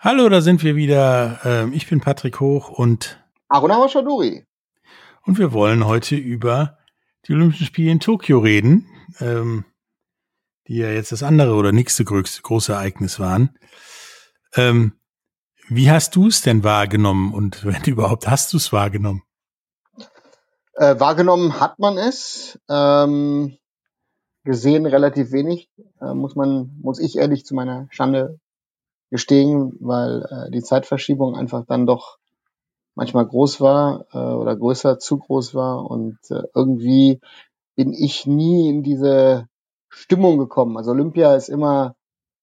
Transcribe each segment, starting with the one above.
Hallo, da sind wir wieder. Ähm, ich bin Patrick Hoch und Arunama Shaduri. Und wir wollen heute über die Olympischen Spiele in Tokio reden, ähm, die ja jetzt das andere oder nächste größte, große Ereignis waren. Ähm, wie hast du es denn wahrgenommen und wenn überhaupt hast du es wahrgenommen? Äh, wahrgenommen hat man es, ähm, gesehen relativ wenig, äh, muss man, muss ich ehrlich zu meiner Schande gestehen, weil äh, die Zeitverschiebung einfach dann doch manchmal groß war äh, oder größer, zu groß war und äh, irgendwie bin ich nie in diese Stimmung gekommen. Also Olympia ist immer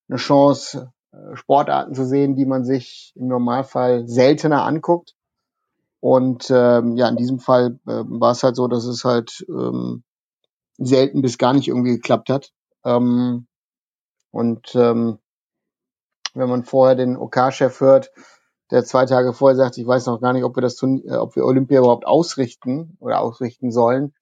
eine Chance, äh, Sportarten zu sehen, die man sich im Normalfall seltener anguckt. Und ähm, ja, in diesem Fall äh, war es halt so, dass es halt ähm, selten bis gar nicht irgendwie geklappt hat. Ähm, und ähm, wenn man vorher den OK-Chef hört, der zwei Tage vorher sagt, ich weiß noch gar nicht, ob wir das tun, äh, ob wir Olympia überhaupt ausrichten oder ausrichten sollen,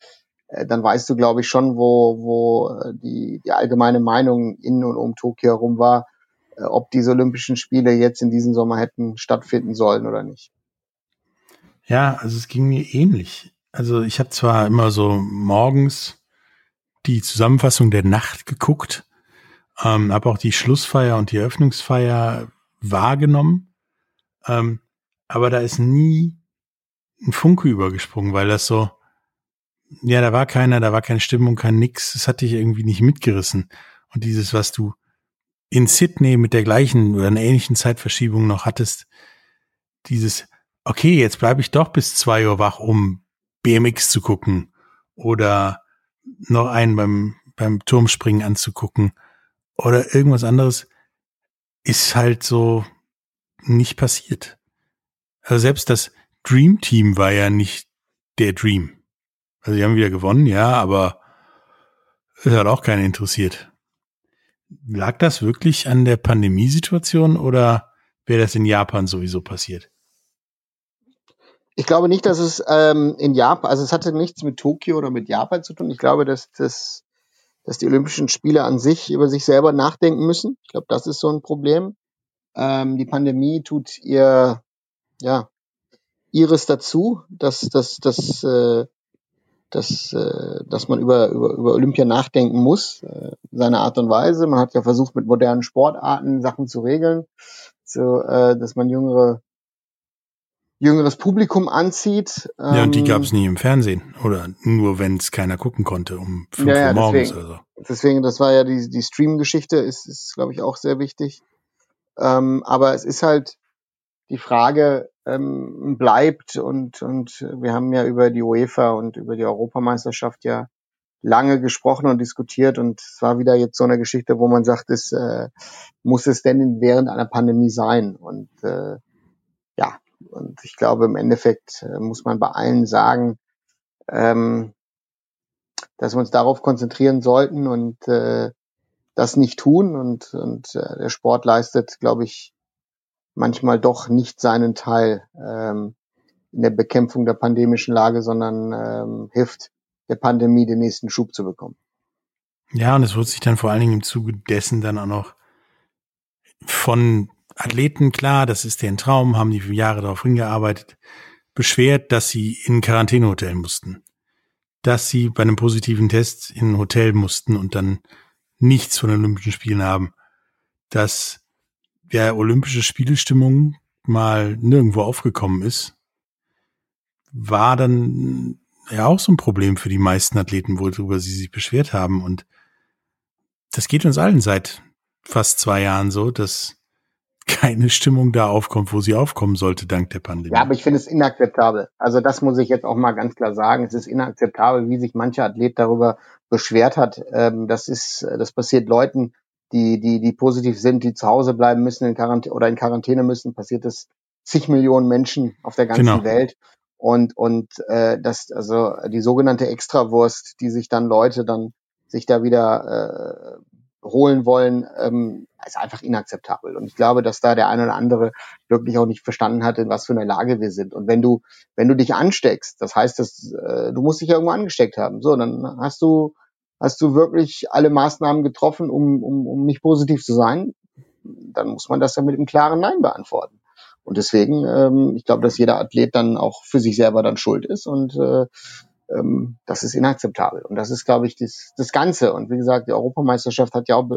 äh, dann weißt du, glaube ich, schon, wo, wo äh, die, die allgemeine Meinung in und um Tokio herum war, ob diese Olympischen Spiele jetzt in diesem Sommer hätten stattfinden sollen oder nicht. Ja, also es ging mir ähnlich. Also ich habe zwar immer so morgens die Zusammenfassung der Nacht geguckt, ähm, habe auch die Schlussfeier und die Eröffnungsfeier wahrgenommen. Ähm, aber da ist nie ein Funke übergesprungen, weil das so, ja, da war keiner, da war keine Stimmung, kein nix. Das hat dich irgendwie nicht mitgerissen. Und dieses, was du in Sydney mit der gleichen oder einer ähnlichen Zeitverschiebung noch hattest, dieses, okay, jetzt bleibe ich doch bis zwei Uhr wach, um BMX zu gucken oder noch einen beim, beim Turmspringen anzugucken oder irgendwas anderes ist halt so nicht passiert. Also selbst das Dream Team war ja nicht der Dream. Also die haben wieder gewonnen, ja, aber es hat auch keiner interessiert. Lag das wirklich an der Pandemiesituation oder wäre das in Japan sowieso passiert? Ich glaube nicht, dass es ähm, in Japan, also es hatte nichts mit Tokio oder mit Japan zu tun. Ich glaube, dass das dass die Olympischen Spiele an sich über sich selber nachdenken müssen. Ich glaube, das ist so ein Problem. Ähm, die Pandemie tut ihr, ja, ihres dazu, dass, dass, dass, äh, dass, äh, dass man über, über, über Olympia nachdenken muss, äh, seine Art und Weise. Man hat ja versucht, mit modernen Sportarten Sachen zu regeln, so, äh, dass man jüngere jüngeres Publikum anzieht. Ja, und die ähm, gab es nie im Fernsehen oder nur, wenn es keiner gucken konnte um 5 ja, ja, Uhr morgens deswegen, oder so. Deswegen, das war ja die, die Stream-Geschichte, ist, ist glaube ich, auch sehr wichtig. Ähm, aber es ist halt die Frage ähm, bleibt und, und wir haben ja über die UEFA und über die Europameisterschaft ja lange gesprochen und diskutiert und es war wieder jetzt so eine Geschichte, wo man sagt, es äh, muss es denn während einer Pandemie sein und äh, und ich glaube, im Endeffekt äh, muss man bei allen sagen, ähm, dass wir uns darauf konzentrieren sollten und äh, das nicht tun. Und, und äh, der Sport leistet, glaube ich, manchmal doch nicht seinen Teil ähm, in der Bekämpfung der pandemischen Lage, sondern ähm, hilft der Pandemie den nächsten Schub zu bekommen. Ja, und es wird sich dann vor allen Dingen im Zuge dessen dann auch noch von Athleten, klar, das ist deren Traum, haben die für Jahre darauf hingearbeitet, beschwert, dass sie in ein Quarantänehotel mussten. Dass sie bei einem positiven Test in ein Hotel mussten und dann nichts von den Olympischen Spielen haben. Dass der olympische Spielestimmung mal nirgendwo aufgekommen ist, war dann ja auch so ein Problem für die meisten Athleten, worüber sie sich beschwert haben. Und das geht uns allen seit fast zwei Jahren so, dass keine Stimmung da aufkommt, wo sie aufkommen sollte, dank der Pandemie. Ja, aber ich finde es inakzeptabel. Also das muss ich jetzt auch mal ganz klar sagen. Es ist inakzeptabel, wie sich mancher Athlet darüber beschwert hat. Ähm, das ist, das passiert Leuten, die, die, die positiv sind, die zu Hause bleiben müssen in Quarantäne oder in Quarantäne müssen, passiert es zig Millionen Menschen auf der ganzen genau. Welt. Und, und äh, das, also die sogenannte Extrawurst, die sich dann Leute dann sich da wieder äh, holen wollen, ähm, ist einfach inakzeptabel. Und ich glaube, dass da der eine oder andere wirklich auch nicht verstanden hat, in was für einer Lage wir sind. Und wenn du, wenn du dich ansteckst, das heißt, dass, äh, du musst dich ja irgendwo angesteckt haben. So, dann hast du, hast du wirklich alle Maßnahmen getroffen, um, um, um nicht positiv zu sein. dann muss man das ja mit einem klaren Nein beantworten. Und deswegen, ähm, ich glaube, dass jeder Athlet dann auch für sich selber dann schuld ist und äh, ähm, das ist inakzeptabel. Und das ist, glaube ich, das, das Ganze. Und wie gesagt, die Europameisterschaft hat ja auch,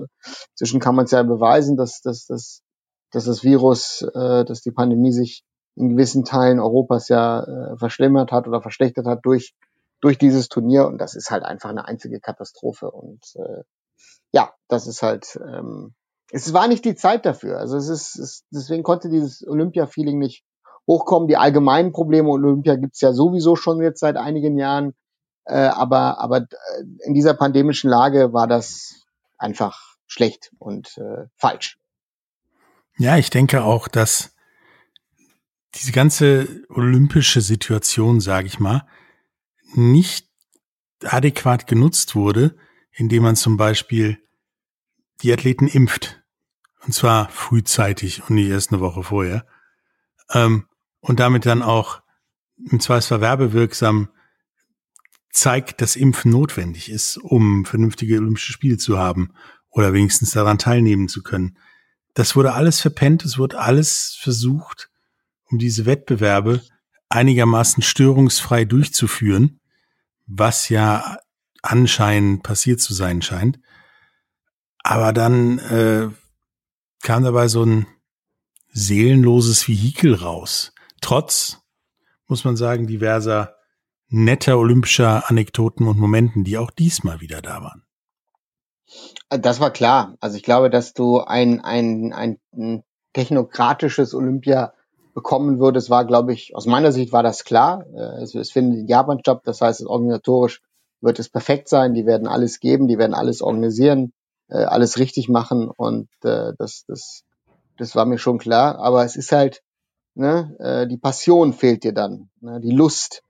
zwischen kann man es ja beweisen, dass, dass, dass, dass das Virus, äh, dass die Pandemie sich in gewissen Teilen Europas ja äh, verschlimmert hat oder verschlechtert hat durch, durch dieses Turnier. Und das ist halt einfach eine einzige Katastrophe. Und äh, ja, das ist halt, ähm, es war nicht die Zeit dafür. Also es ist, es, deswegen konnte dieses Olympia-Feeling nicht hochkommen. Die allgemeinen Probleme Olympia gibt's ja sowieso schon jetzt seit einigen Jahren. Äh, aber, aber äh, in dieser pandemischen Lage war das einfach schlecht und äh, falsch. Ja, ich denke auch, dass diese ganze olympische Situation, sage ich mal, nicht adäquat genutzt wurde, indem man zum Beispiel die Athleten impft. Und zwar frühzeitig und nicht erst eine Woche vorher. Ähm, und damit dann auch im Zweifelsfall werbewirksam zeigt, dass Impfen notwendig ist, um vernünftige Olympische Spiele zu haben oder wenigstens daran teilnehmen zu können. Das wurde alles verpennt, es wurde alles versucht, um diese Wettbewerbe einigermaßen störungsfrei durchzuführen, was ja anscheinend passiert zu sein scheint. Aber dann äh, kam dabei so ein seelenloses Vehikel raus. Trotz, muss man sagen, diverser netter olympischer Anekdoten und Momenten, die auch diesmal wieder da waren. Das war klar. Also ich glaube, dass du ein, ein, ein technokratisches Olympia bekommen würdest, war, glaube ich, aus meiner Sicht war das klar. Äh, es, findet in Japan statt, das heißt, organisatorisch wird es perfekt sein. Die werden alles geben, die werden alles organisieren, äh, alles richtig machen und äh, das, das, das war mir schon klar. Aber es ist halt, ne, äh, die Passion fehlt dir dann, ne, die Lust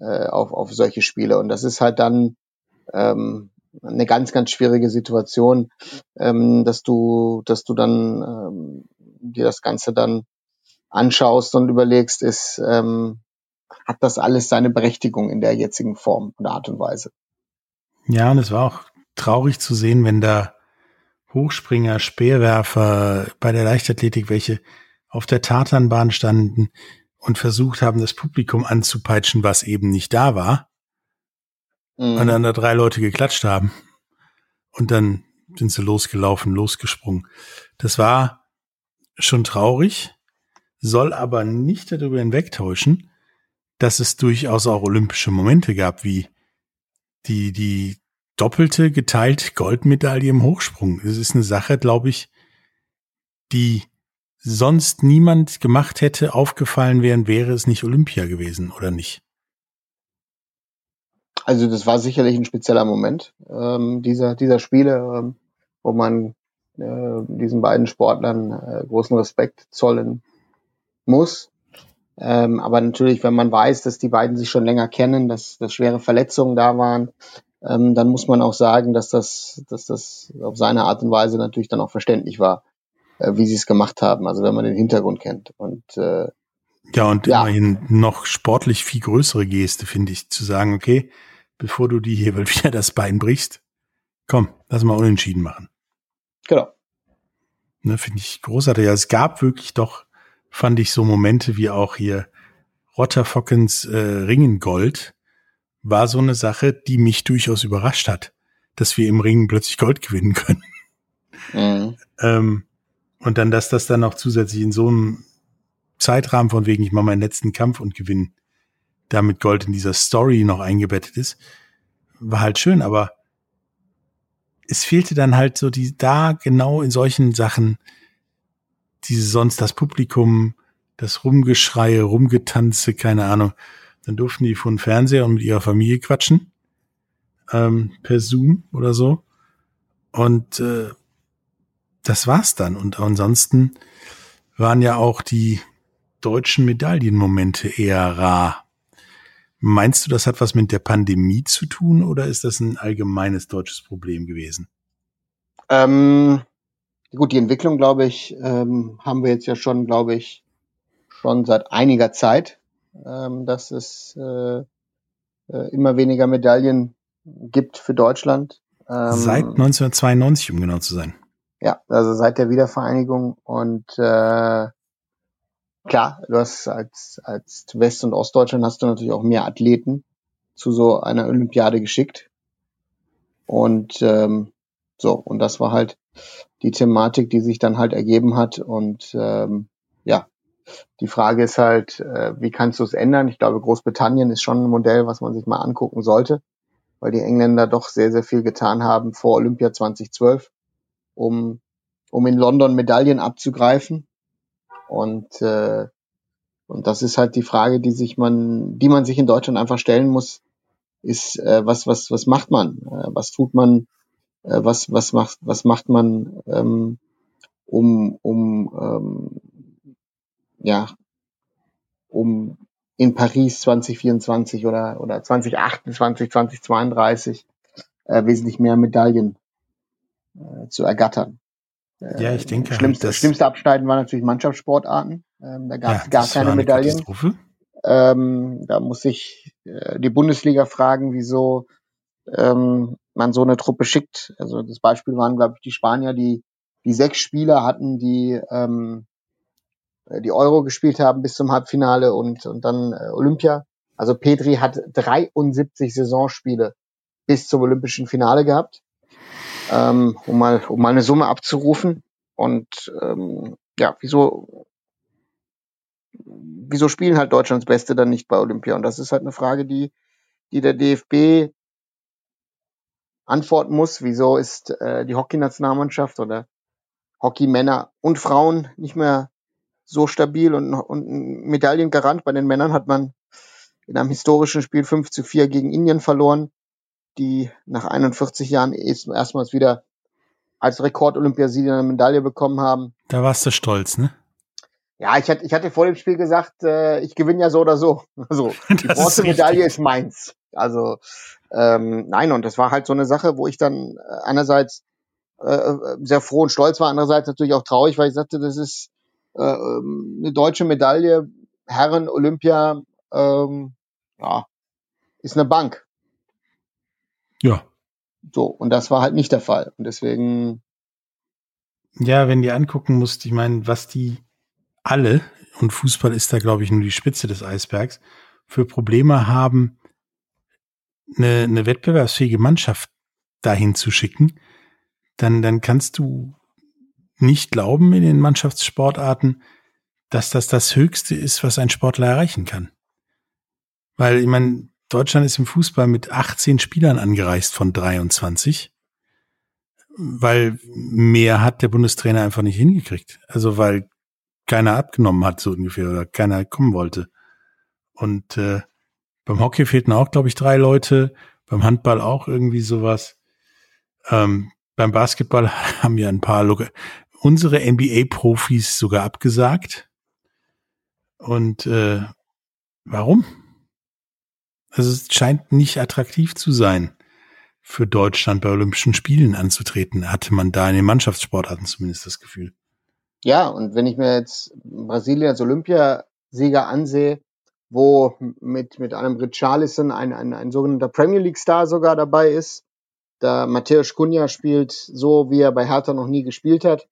äh, auf, auf solche Spiele. Und das ist halt dann ähm, eine ganz, ganz schwierige Situation, ähm, dass du, dass du dann ähm, dir das Ganze dann anschaust und überlegst, ist, ähm, hat das alles seine Berechtigung in der jetzigen Form und Art und Weise. Ja, und es war auch traurig zu sehen, wenn da Hochspringer, Speerwerfer bei der Leichtathletik, welche auf der Tatanbahn standen und versucht haben, das Publikum anzupeitschen, was eben nicht da war. Mhm. Und dann da drei Leute geklatscht haben. Und dann sind sie losgelaufen, losgesprungen. Das war schon traurig, soll aber nicht darüber hinwegtäuschen, dass es durchaus auch olympische Momente gab, wie die, die doppelte geteilt Goldmedaille im Hochsprung. Das ist eine Sache, glaube ich, die sonst niemand gemacht hätte, aufgefallen wären, wäre es nicht Olympia gewesen, oder nicht? Also das war sicherlich ein spezieller Moment ähm, dieser, dieser Spiele, ähm, wo man äh, diesen beiden Sportlern äh, großen Respekt zollen muss. Ähm, aber natürlich, wenn man weiß, dass die beiden sich schon länger kennen, dass, dass schwere Verletzungen da waren, ähm, dann muss man auch sagen, dass das, dass das auf seine Art und Weise natürlich dann auch verständlich war, wie sie es gemacht haben. Also wenn man den Hintergrund kennt. Und äh, ja, und ja. immerhin noch sportlich viel größere Geste, finde ich, zu sagen, okay, bevor du die hier wieder das Bein brichst, komm, lass mal unentschieden machen. Genau. Ne, finde ich großartig. Ja, es gab wirklich doch, fand ich so Momente wie auch hier Rotterfockens äh, Ringengold, war so eine Sache, die mich durchaus überrascht hat, dass wir im Ringen plötzlich Gold gewinnen können. Mhm. ähm, und dann, dass das dann noch zusätzlich in so einem Zeitrahmen von wegen, ich mache meinen letzten Kampf und gewinne, damit Gold in dieser Story noch eingebettet ist, war halt schön, aber es fehlte dann halt so die, da genau in solchen Sachen, diese sonst das Publikum, das Rumgeschreie, Rumgetanze, keine Ahnung, dann durften die von Fernseher und mit ihrer Familie quatschen. Ähm, per Zoom oder so. Und äh, das war's dann. Und ansonsten waren ja auch die deutschen Medaillenmomente eher rar. Meinst du, das hat was mit der Pandemie zu tun oder ist das ein allgemeines deutsches Problem gewesen? Ähm, gut, die Entwicklung, glaube ich, ähm, haben wir jetzt ja schon, glaube ich, schon seit einiger Zeit ähm, dass es äh, äh, immer weniger Medaillen gibt für Deutschland. Ähm, Seit 1992, um genau zu sein. Ja, also seit der Wiedervereinigung und äh, klar, du hast als, als West- und Ostdeutschland hast du natürlich auch mehr Athleten zu so einer Olympiade geschickt. Und ähm, so, und das war halt die Thematik, die sich dann halt ergeben hat. Und ähm, ja, die Frage ist halt, äh, wie kannst du es ändern? Ich glaube, Großbritannien ist schon ein Modell, was man sich mal angucken sollte, weil die Engländer doch sehr, sehr viel getan haben vor Olympia 2012, um, um in London Medaillen abzugreifen. Und, äh, und das ist halt die Frage, die sich man, die man sich in Deutschland einfach stellen muss, ist, äh, was, was, was macht man? Äh, was tut man? Äh, was, was macht, was macht man, ähm, um, um, ähm, ja, um in Paris 2024 oder, oder 2028, 2032 äh, wesentlich mehr Medaillen äh, zu ergattern. Ja, ich denke. Schlimmste, halt, schlimmste Abschneiden waren natürlich Mannschaftssportarten. Ähm, da gab es ja, gar keine Medaillen. Ähm, da muss ich äh, die Bundesliga fragen, wieso ähm, man so eine Truppe schickt. Also das Beispiel waren, glaube ich, die Spanier, die die sechs Spieler hatten, die ähm, die Euro gespielt haben bis zum Halbfinale und und dann äh, Olympia. Also Petri hat 73 Saisonspiele bis zum olympischen Finale gehabt ähm, um mal um mal eine Summe abzurufen. Und ähm, ja, wieso wieso spielen halt Deutschlands Beste dann nicht bei Olympia? Und das ist halt eine Frage, die die der DFB antworten muss. Wieso ist äh, die Hockey-Nationalmannschaft oder Hockey-Männer und Frauen nicht mehr so stabil und, und Medaillengarant? Bei den Männern hat man in einem historischen Spiel 5 zu 4 gegen Indien verloren die nach 41 Jahren erstmals wieder als Rekord-Olympiasieger eine Medaille bekommen haben. Da warst du stolz, ne? Ja, ich hatte, ich hatte vor dem Spiel gesagt, äh, ich gewinne ja so oder so. Also die Bronzemedaille ist, ist meins. Also ähm, nein, und das war halt so eine Sache, wo ich dann äh, einerseits äh, sehr froh und stolz war, andererseits natürlich auch traurig, weil ich sagte, das ist äh, ähm, eine deutsche Medaille, Herren Olympia, ähm, ja, ist eine Bank. Ja. So, und das war halt nicht der Fall. Und deswegen. Ja, wenn die angucken musst, ich meine, was die alle, und Fußball ist da, glaube ich, nur die Spitze des Eisbergs, für Probleme haben, eine, eine wettbewerbsfähige Mannschaft dahin zu schicken, dann, dann kannst du nicht glauben in den Mannschaftssportarten, dass das das Höchste ist, was ein Sportler erreichen kann. Weil, ich meine, Deutschland ist im Fußball mit 18 Spielern angereist von 23, weil mehr hat der Bundestrainer einfach nicht hingekriegt. Also weil keiner abgenommen hat, so ungefähr, oder keiner kommen wollte. Und äh, beim Hockey fehlten auch, glaube ich, drei Leute, beim Handball auch irgendwie sowas. Ähm, beim Basketball haben ja ein paar Lo unsere NBA-Profis sogar abgesagt. Und äh, warum? Also es scheint nicht attraktiv zu sein, für Deutschland bei Olympischen Spielen anzutreten, hatte man da in den Mannschaftssportarten zumindest das Gefühl. Ja, und wenn ich mir jetzt Brasilien als Olympiasieger ansehe, wo mit, mit einem Richarlison ein, ein, ein sogenannter Premier League Star sogar dabei ist, da Matthäus Cunha spielt so, wie er bei Hertha noch nie gespielt hat,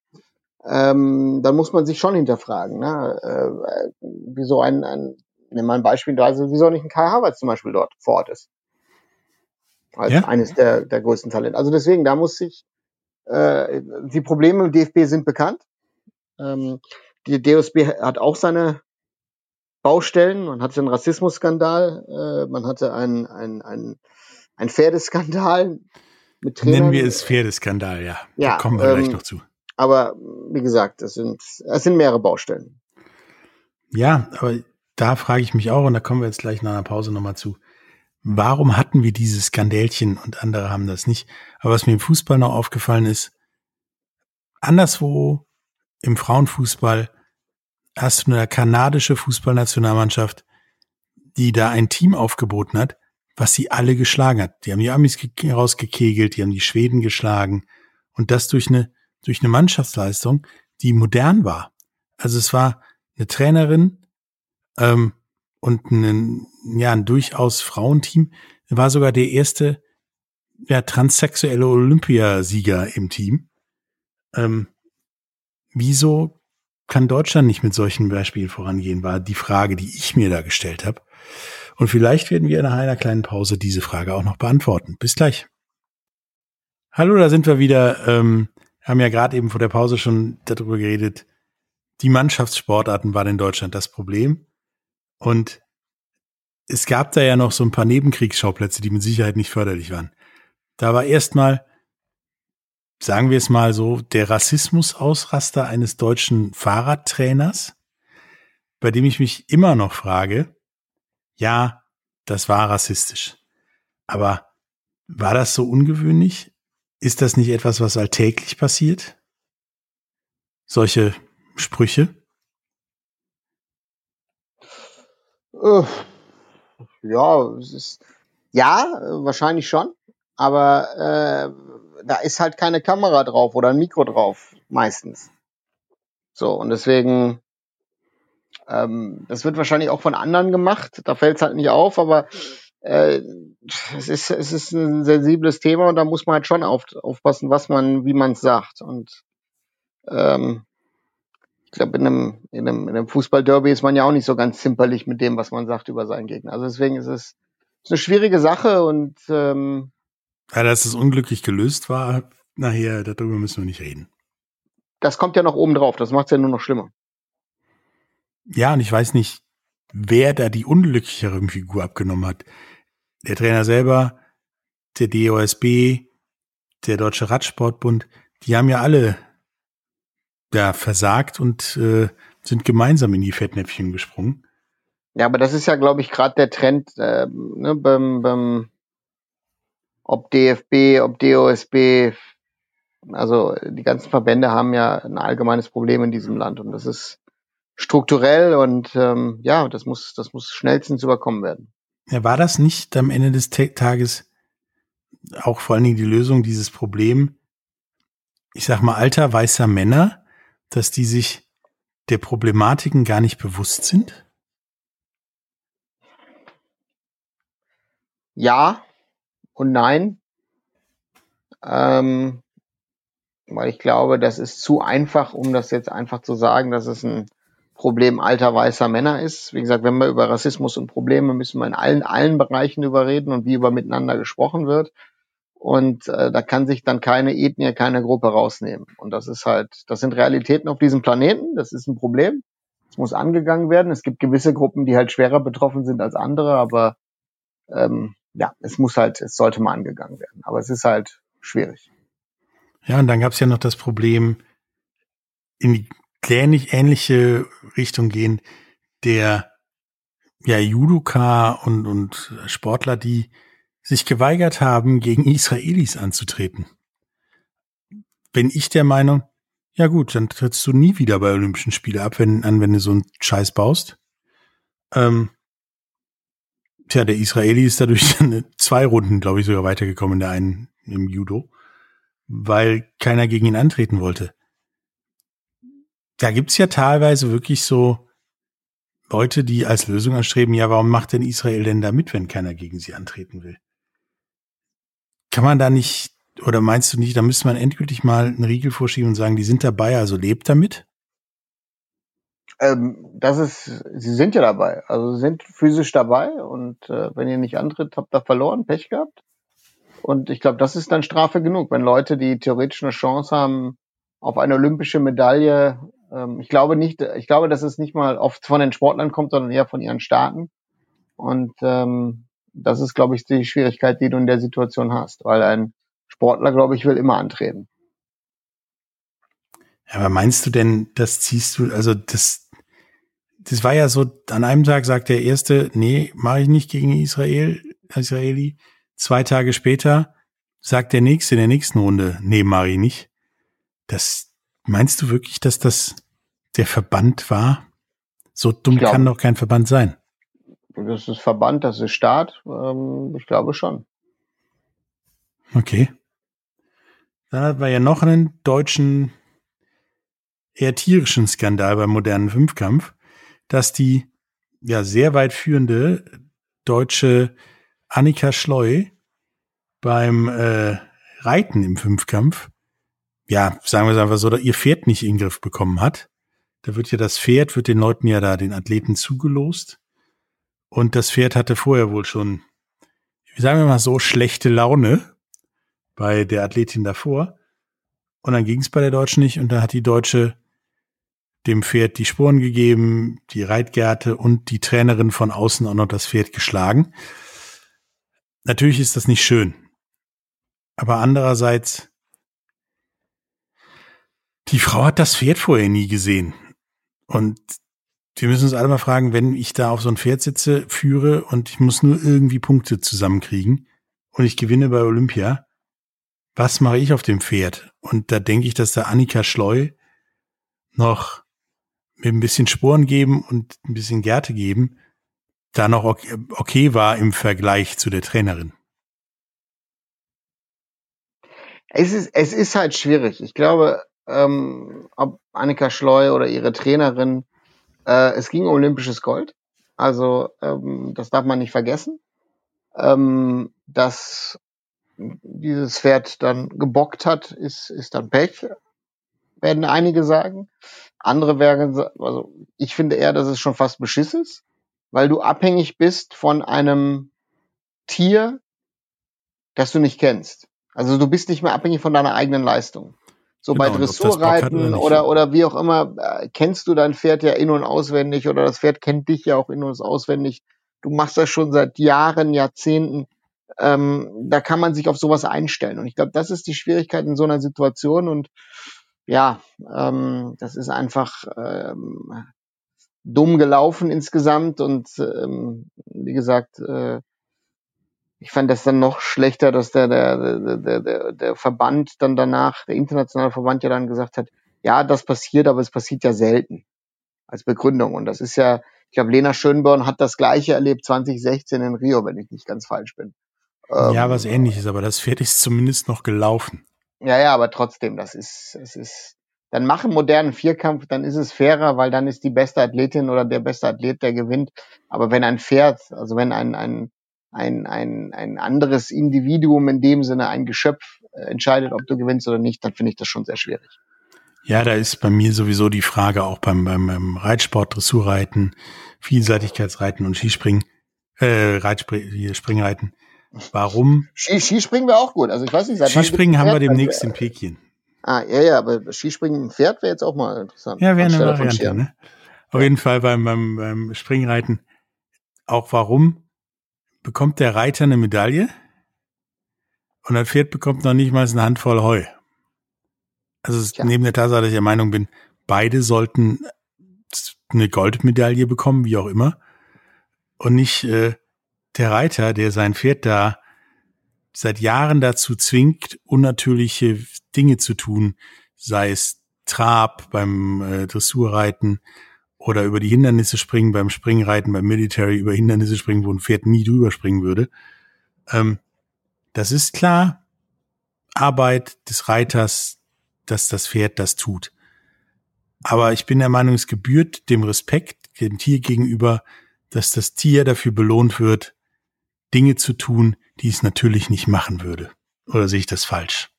ähm, dann muss man sich schon hinterfragen, ne? äh, wieso ein, ein nimm mal ein Beispiel, also wieso nicht ein Kai Havertz zum Beispiel dort vor Ort ist. Als ja. eines der, der größten Talente. Also deswegen, da muss sich, äh, die Probleme im DFB sind bekannt. Ähm, die DFB hat auch seine Baustellen. Man hatte einen Rassismusskandal, äh, man hatte einen, einen, einen, einen Pferdeskandal mit Trainern. Nennen wir es Pferdeskandal, ja. ja da kommen wir ähm, gleich noch zu. Aber wie gesagt, es sind, es sind mehrere Baustellen. Ja, aber da frage ich mich auch, und da kommen wir jetzt gleich nach einer Pause nochmal zu. Warum hatten wir dieses Skandälchen und andere haben das nicht? Aber was mir im Fußball noch aufgefallen ist, anderswo im Frauenfußball hast du eine kanadische Fußballnationalmannschaft, die da ein Team aufgeboten hat, was sie alle geschlagen hat. Die haben die Amis rausgekegelt, die haben die Schweden geschlagen und das durch eine, durch eine Mannschaftsleistung, die modern war. Also es war eine Trainerin, ähm, und ein, ja, ein durchaus Frauenteam. War sogar der erste ja, transsexuelle Olympiasieger im Team. Ähm, wieso kann Deutschland nicht mit solchen Beispielen vorangehen, war die Frage, die ich mir da gestellt habe. Und vielleicht werden wir nach einer kleinen Pause diese Frage auch noch beantworten. Bis gleich. Hallo, da sind wir wieder. Ähm, haben ja gerade eben vor der Pause schon darüber geredet. Die Mannschaftssportarten waren in Deutschland das Problem. Und es gab da ja noch so ein paar Nebenkriegsschauplätze, die mit Sicherheit nicht förderlich waren. Da war erstmal, sagen wir es mal so, der Rassismusausraster eines deutschen Fahrradtrainers, bei dem ich mich immer noch frage, ja, das war rassistisch. Aber war das so ungewöhnlich? Ist das nicht etwas, was alltäglich passiert? Solche Sprüche? Äh, ja, es ist, ja, wahrscheinlich schon. Aber äh, da ist halt keine Kamera drauf oder ein Mikro drauf, meistens. So, und deswegen, ähm, das wird wahrscheinlich auch von anderen gemacht. Da fällt es halt nicht auf, aber äh, es ist, es ist ein sensibles Thema und da muss man halt schon auf, aufpassen, was man, wie man es sagt. Und ähm, ich glaube, in einem, in einem, in einem Fußballderby ist man ja auch nicht so ganz zimperlich mit dem, was man sagt über seinen Gegner. Also deswegen ist es ist eine schwierige Sache und ähm, ja, dass es unglücklich gelöst war, nachher, darüber müssen wir nicht reden. Das kommt ja noch oben drauf, das macht es ja nur noch schlimmer. Ja, und ich weiß nicht, wer da die unglücklichere Figur abgenommen hat. Der Trainer selber, der DOSB, der Deutsche Radsportbund, die haben ja alle ja, versagt und äh, sind gemeinsam in die Fettnäpfchen gesprungen. Ja, aber das ist ja, glaube ich, gerade der Trend äh, ne, beim, beim ob DFB, ob DOSB, also die ganzen Verbände haben ja ein allgemeines Problem in diesem Land und das ist strukturell und ähm, ja, das muss, das muss schnellstens überkommen werden. Ja, war das nicht am Ende des Tages auch vor allen Dingen die Lösung dieses Problem, ich sag mal, alter weißer Männer, dass die sich der Problematiken gar nicht bewusst sind? Ja und nein. Ähm, weil ich glaube, das ist zu einfach, um das jetzt einfach zu sagen, dass es ein Problem alter weißer Männer ist. Wie gesagt, wenn wir über Rassismus und Probleme müssen wir in allen, allen Bereichen überreden und wie über miteinander gesprochen wird. Und äh, da kann sich dann keine Ethnie, keine Gruppe rausnehmen. Und das ist halt, das sind Realitäten auf diesem Planeten. Das ist ein Problem. Es muss angegangen werden. Es gibt gewisse Gruppen, die halt schwerer betroffen sind als andere, aber ähm, ja, es muss halt, es sollte mal angegangen werden. Aber es ist halt schwierig. Ja, und dann gab es ja noch das Problem, in die kläglich ähnliche Richtung gehen, der ja Judoka und, und Sportler, die sich geweigert haben, gegen Israelis anzutreten. Bin ich der Meinung, ja gut, dann trittst du nie wieder bei Olympischen Spielen ab, wenn, an, wenn du so einen Scheiß baust. Ähm, tja, der Israeli ist dadurch dann zwei Runden, glaube ich, sogar weitergekommen, der einen im Judo, weil keiner gegen ihn antreten wollte. Da gibt's ja teilweise wirklich so Leute, die als Lösung anstreben, ja, warum macht denn Israel denn da mit, wenn keiner gegen sie antreten will? Kann man da nicht, oder meinst du nicht, da müsste man endgültig mal einen Riegel vorschieben und sagen, die sind dabei, also lebt damit? Ähm, das ist, sie sind ja dabei, also sie sind physisch dabei und äh, wenn ihr nicht antritt, habt ihr verloren, Pech gehabt. Und ich glaube, das ist dann Strafe genug, wenn Leute, die theoretisch eine Chance haben auf eine olympische Medaille, ähm, ich glaube nicht, ich glaube, dass es nicht mal oft von den Sportlern kommt, sondern eher von ihren Staaten. Und ähm, das ist, glaube ich, die Schwierigkeit, die du in der Situation hast, weil ein Sportler, glaube ich, will immer antreten. Aber meinst du denn, das ziehst du, also das, das war ja so, an einem Tag sagt der Erste, nee, mache ich nicht gegen Israel, Israeli. Zwei Tage später sagt der Nächste in der nächsten Runde, nee, mache ich nicht. Das, meinst du wirklich, dass das der Verband war? So dumm kann doch kein Verband sein. Das ist Verband, das ist Staat. Ähm, ich glaube schon. Okay. Dann hatten wir ja noch einen deutschen, eher tierischen Skandal beim modernen Fünfkampf, dass die ja sehr weit führende deutsche Annika Schleu beim äh, Reiten im Fünfkampf ja, sagen wir es einfach so, ihr Pferd nicht in den Griff bekommen hat. Da wird ja das Pferd, wird den Leuten ja da, den Athleten zugelost. Und das Pferd hatte vorher wohl schon, sagen wir mal so, schlechte Laune bei der Athletin davor. Und dann ging es bei der Deutschen nicht und da hat die Deutsche dem Pferd die Sporen gegeben, die Reitgerte und die Trainerin von außen auch noch das Pferd geschlagen. Natürlich ist das nicht schön. Aber andererseits, die Frau hat das Pferd vorher nie gesehen. Und wir müssen uns alle mal fragen, wenn ich da auf so ein Pferd sitze, führe und ich muss nur irgendwie Punkte zusammenkriegen und ich gewinne bei Olympia, was mache ich auf dem Pferd? Und da denke ich, dass da Annika Schleu noch mit ein bisschen Sporen geben und ein bisschen Gärte geben, da noch okay war im Vergleich zu der Trainerin. Es ist, es ist halt schwierig. Ich glaube, ähm, ob Annika Schleu oder ihre Trainerin, äh, es ging um olympisches Gold. Also ähm, das darf man nicht vergessen. Ähm, dass dieses Pferd dann gebockt hat, ist, ist dann Pech, werden einige sagen. Andere werden, also ich finde eher, dass es schon fast Beschiss ist, weil du abhängig bist von einem Tier, das du nicht kennst. Also du bist nicht mehr abhängig von deiner eigenen Leistung. So genau, bei Dressurreiten oder, oder, wie auch immer, äh, kennst du dein Pferd ja in- und auswendig oder das Pferd kennt dich ja auch in- und auswendig. Du machst das schon seit Jahren, Jahrzehnten. Ähm, da kann man sich auf sowas einstellen. Und ich glaube, das ist die Schwierigkeit in so einer Situation. Und ja, ähm, das ist einfach ähm, dumm gelaufen insgesamt. Und ähm, wie gesagt, äh, ich fand das dann noch schlechter, dass der, der, der, der, der Verband dann danach, der internationale Verband ja dann gesagt hat, ja, das passiert, aber es passiert ja selten als Begründung. Und das ist ja, ich glaube, Lena Schönborn hat das gleiche erlebt 2016 in Rio, wenn ich nicht ganz falsch bin. Ja, ähm, was ähnliches, aber das Pferd ist zumindest noch gelaufen. Ja, ja, aber trotzdem, das ist, es ist, dann machen modernen Vierkampf, dann ist es fairer, weil dann ist die beste Athletin oder der beste Athlet, der gewinnt. Aber wenn ein Pferd, also wenn ein, ein, ein, ein, ein anderes Individuum in dem Sinne, ein Geschöpf äh, entscheidet, ob du gewinnst oder nicht, dann finde ich das schon sehr schwierig. Ja, da ist bei mir sowieso die Frage auch beim, beim, beim Reitsport, Dressurreiten, Vielseitigkeitsreiten und Skispringen, äh, Reitspringen, Springreiten. Warum? Skispringen wäre auch gut. Also ich weiß nicht, seit Skispringen haben wir demnächst in Peking. Ah, ja, ja, aber Skispringen im Pferd wäre jetzt auch mal interessant. Ja, wäre eine Variante, ne? Auf jeden Fall beim, beim, beim Springreiten. Auch warum? Bekommt der Reiter eine Medaille und das Pferd bekommt noch nicht mal eine Handvoll Heu. Also ja. neben der Tatsache, dass ich der Meinung bin, beide sollten eine Goldmedaille bekommen, wie auch immer. Und nicht äh, der Reiter, der sein Pferd da seit Jahren dazu zwingt, unnatürliche Dinge zu tun, sei es Trab beim äh, Dressurreiten, oder über die Hindernisse springen beim Springreiten, beim Military über Hindernisse springen, wo ein Pferd nie drüber springen würde. Ähm, das ist klar Arbeit des Reiters, dass das Pferd das tut. Aber ich bin der Meinung, es gebührt dem Respekt dem Tier gegenüber, dass das Tier dafür belohnt wird, Dinge zu tun, die es natürlich nicht machen würde. Oder sehe ich das falsch?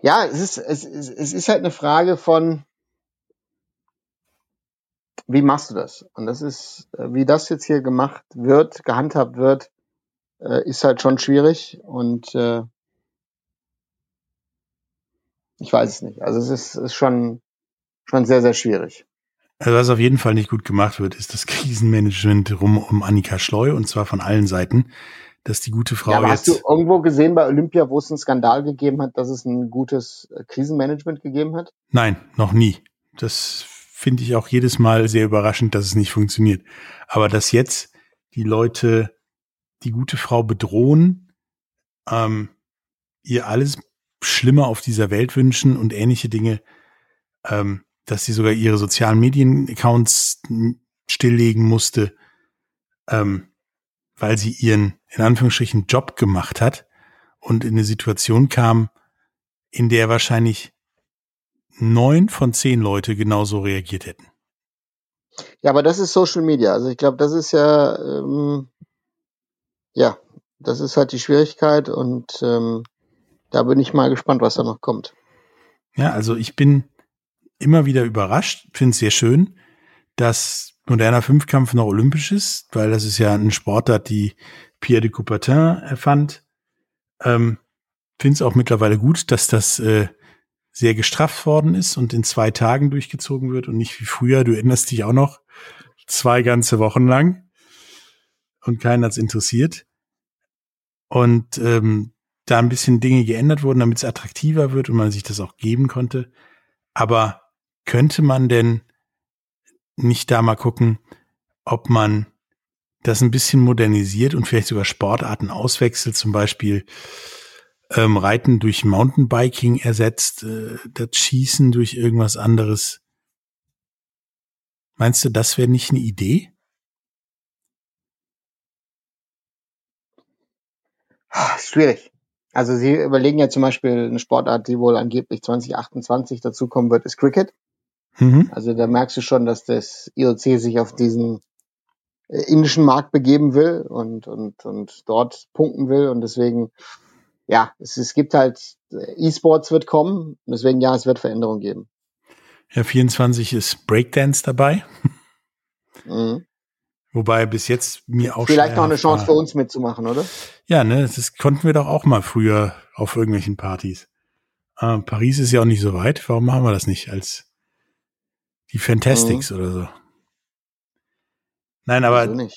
Ja, es ist, es, es ist halt eine Frage von, wie machst du das? Und das ist, äh, wie das jetzt hier gemacht wird, gehandhabt wird, äh, ist halt schon schwierig und äh, ich weiß es nicht. Also es ist, ist schon, schon sehr, sehr schwierig. Also was auf jeden Fall nicht gut gemacht wird, ist das Krisenmanagement rum um Annika Schleu und zwar von allen Seiten, dass die gute Frau ja, aber jetzt. Hast du irgendwo gesehen bei Olympia, wo es einen Skandal gegeben hat, dass es ein gutes Krisenmanagement gegeben hat? Nein, noch nie. Das finde ich auch jedes Mal sehr überraschend, dass es nicht funktioniert. Aber dass jetzt die Leute die gute Frau bedrohen, ähm, ihr alles Schlimme auf dieser Welt wünschen und ähnliche Dinge, ähm, dass sie sogar ihre sozialen Medien-Accounts stilllegen musste, ähm, weil sie ihren, in Anführungsstrichen, Job gemacht hat und in eine Situation kam, in der wahrscheinlich neun von zehn Leute genauso reagiert hätten. Ja, aber das ist Social Media. Also ich glaube, das ist ja, ähm, ja, das ist halt die Schwierigkeit und ähm, da bin ich mal gespannt, was da noch kommt. Ja, also ich bin immer wieder überrascht, finde es sehr schön, dass moderner Fünfkampf noch olympisch ist, weil das ist ja ein Sportart, die Pierre de Coubertin erfand. Ähm, finde es auch mittlerweile gut, dass das äh, sehr gestrafft worden ist und in zwei Tagen durchgezogen wird und nicht wie früher, du erinnerst dich auch noch, zwei ganze Wochen lang und keinen hat's interessiert. Und ähm, da ein bisschen Dinge geändert wurden, damit es attraktiver wird und man sich das auch geben konnte. Aber könnte man denn nicht da mal gucken, ob man das ein bisschen modernisiert und vielleicht sogar Sportarten auswechselt, zum Beispiel ähm, Reiten durch Mountainbiking ersetzt, äh, das Schießen durch irgendwas anderes. Meinst du, das wäre nicht eine Idee? Schwierig. Also sie überlegen ja zum Beispiel eine Sportart, die wohl angeblich 2028 dazukommen wird, ist Cricket. Mhm. Also da merkst du schon, dass das IOC sich auf diesen äh, indischen Markt begeben will und, und, und dort punkten will. Und deswegen, ja, es, es gibt halt, äh, E-Sports wird kommen. Deswegen, ja, es wird Veränderungen geben. Ja, 24 ist Breakdance dabei. Mhm. Wobei bis jetzt mir auch Vielleicht noch eine Chance war. für uns mitzumachen, oder? Ja, ne, das konnten wir doch auch mal früher auf irgendwelchen Partys. Äh, Paris ist ja auch nicht so weit. Warum machen wir das nicht als die Fantastics mhm. oder so? Nein, aber also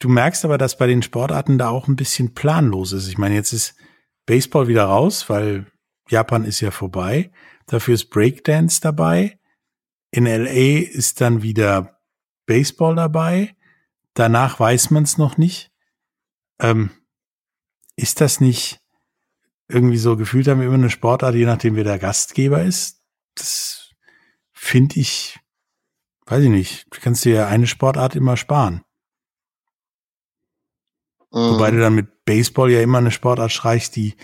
du merkst aber, dass bei den Sportarten da auch ein bisschen planlos ist. Ich meine, jetzt ist Baseball wieder raus, weil Japan ist ja vorbei. Dafür ist Breakdance dabei. In LA ist dann wieder Baseball dabei. Danach weiß man es noch nicht. Ähm, ist das nicht irgendwie so gefühlt haben wir immer eine Sportart, je nachdem wer der Gastgeber ist? Das finde ich, weiß ich nicht. Du kannst dir ja eine Sportart immer sparen. Mhm. Wobei du dann mit Baseball ja immer eine Sportart streichst, die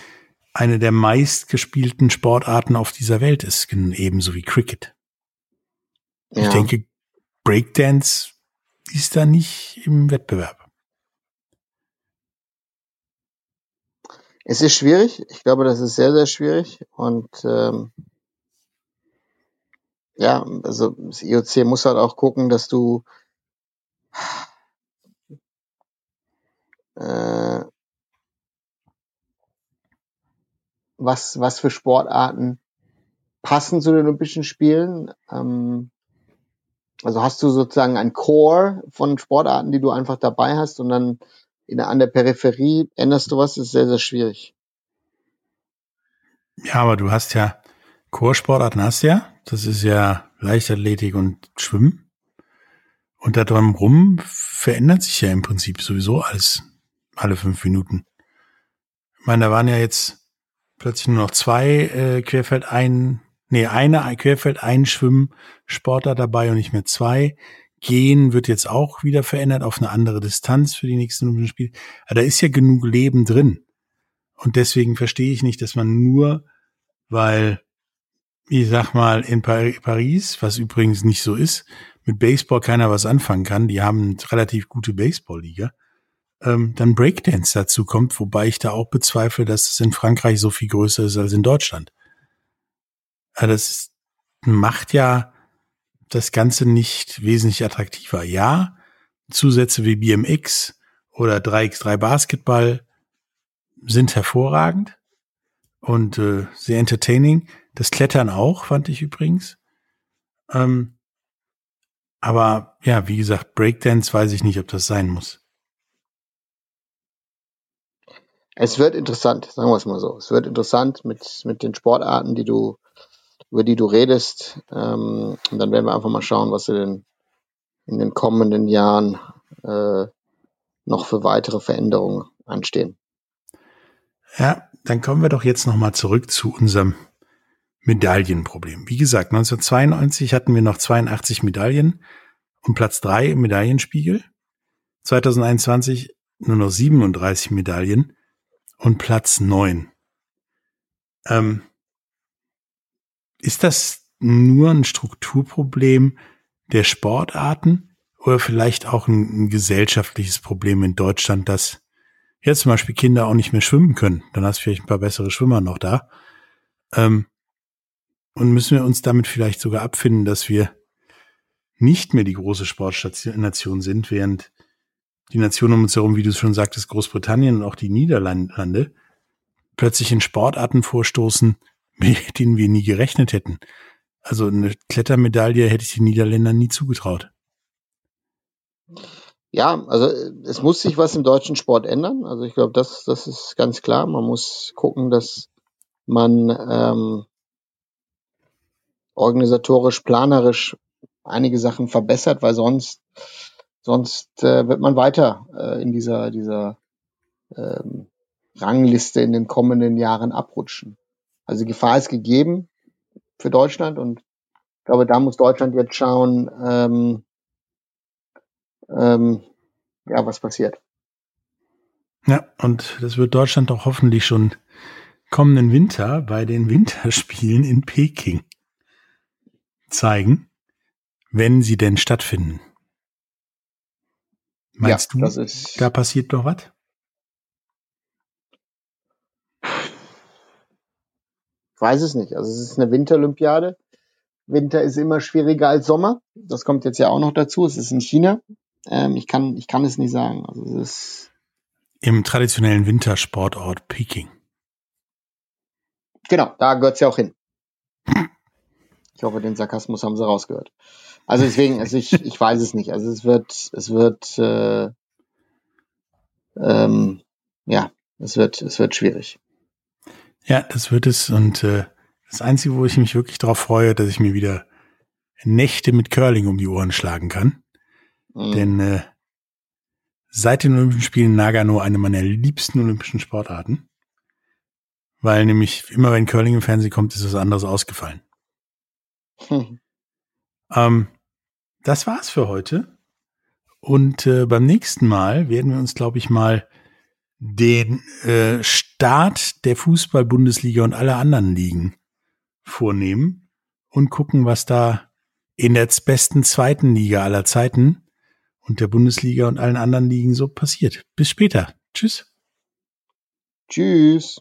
eine der meistgespielten Sportarten auf dieser Welt ist, ebenso wie Cricket. Ja. Ich denke, Breakdance ist da nicht im Wettbewerb. Es ist schwierig. Ich glaube, das ist sehr, sehr schwierig. Und ähm, ja, also das IOC muss halt auch gucken, dass du äh, was, was für Sportarten passen zu den Olympischen Spielen. Ähm, also hast du sozusagen ein Core von Sportarten, die du einfach dabei hast und dann in, an der Peripherie änderst du was, ist sehr, sehr schwierig. Ja, aber du hast ja Core-Sportarten hast ja. Das ist ja Leichtathletik und Schwimmen. Und da drumherum verändert sich ja im Prinzip sowieso alles alle fünf Minuten. Ich meine, da waren ja jetzt plötzlich nur noch zwei äh, Querfeld ein, nee, eine Querfeld ein Schwimmsportler dabei und nicht mehr zwei. Gehen wird jetzt auch wieder verändert auf eine andere Distanz für die nächsten Olympischen Spiele. Aber da ist ja genug Leben drin. Und deswegen verstehe ich nicht, dass man nur, weil, ich sag mal, in Paris, was übrigens nicht so ist, mit Baseball keiner was anfangen kann, die haben relativ gute Baseballliga, ähm, dann Breakdance dazu kommt, wobei ich da auch bezweifle, dass es in Frankreich so viel größer ist als in Deutschland. Aber das macht ja das Ganze nicht wesentlich attraktiver. Ja, Zusätze wie BMX oder 3x3 Basketball sind hervorragend und äh, sehr entertaining. Das Klettern auch, fand ich übrigens. Ähm, aber ja, wie gesagt, Breakdance weiß ich nicht, ob das sein muss. Es wird interessant, sagen wir es mal so. Es wird interessant mit, mit den Sportarten, die du, über die du redest. Ähm, und dann werden wir einfach mal schauen, was in den, in den kommenden Jahren äh, noch für weitere Veränderungen anstehen. Ja, dann kommen wir doch jetzt nochmal zurück zu unserem Medaillenproblem. Wie gesagt, 1992 hatten wir noch 82 Medaillen und Platz drei im Medaillenspiegel. 2021 nur noch 37 Medaillen und Platz neun. Ähm, ist das nur ein Strukturproblem der Sportarten oder vielleicht auch ein, ein gesellschaftliches Problem in Deutschland, dass jetzt zum Beispiel Kinder auch nicht mehr schwimmen können, dann hast du vielleicht ein paar bessere Schwimmer noch da. Ähm, und müssen wir uns damit vielleicht sogar abfinden, dass wir nicht mehr die große Sportnation sind, während die Nationen um uns herum, wie du es schon sagtest, Großbritannien und auch die Niederlande, plötzlich in Sportarten vorstoßen, mit denen wir nie gerechnet hätten. Also eine Klettermedaille hätte ich den Niederländern nie zugetraut. Ja, also es muss sich was im deutschen Sport ändern. Also ich glaube, das, das ist ganz klar. Man muss gucken, dass man ähm, organisatorisch, planerisch einige Sachen verbessert, weil sonst sonst äh, wird man weiter äh, in dieser dieser ähm, Rangliste in den kommenden Jahren abrutschen. Also Gefahr ist gegeben für Deutschland und ich glaube, da muss Deutschland jetzt schauen, ähm, ähm, ja, was passiert. Ja, und das wird Deutschland auch hoffentlich schon kommenden Winter bei den Winterspielen in Peking zeigen, wenn sie denn stattfinden. Meinst ja, du, da passiert noch was? Ich weiß es nicht. Also es ist eine Winterolympiade. Winter ist immer schwieriger als Sommer. Das kommt jetzt ja auch noch dazu. Es ist in China. Ähm, ich kann, ich kann es nicht sagen. Also es ist im traditionellen Wintersportort Peking. Genau, da gehört es ja auch hin. Ich hoffe, den Sarkasmus haben sie rausgehört. Also deswegen, also ich, ich weiß es nicht. Also es wird, es wird, äh, ähm, ja, es wird, es wird schwierig. Ja, das wird es. Und äh, das Einzige, wo ich mich wirklich darauf freue, dass ich mir wieder Nächte mit Curling um die Ohren schlagen kann. Mhm. Denn äh, seit den Olympischen Spielen Nagano eine meiner liebsten olympischen Sportarten. Weil nämlich immer wenn Curling im Fernsehen kommt, ist was anderes ausgefallen. Hm. Ähm, das war's für heute. Und äh, beim nächsten Mal werden wir uns, glaube ich, mal den äh, Start der Fußball-Bundesliga und aller anderen Ligen vornehmen und gucken, was da in der besten zweiten Liga aller Zeiten und der Bundesliga und allen anderen Ligen so passiert. Bis später. Tschüss. Tschüss.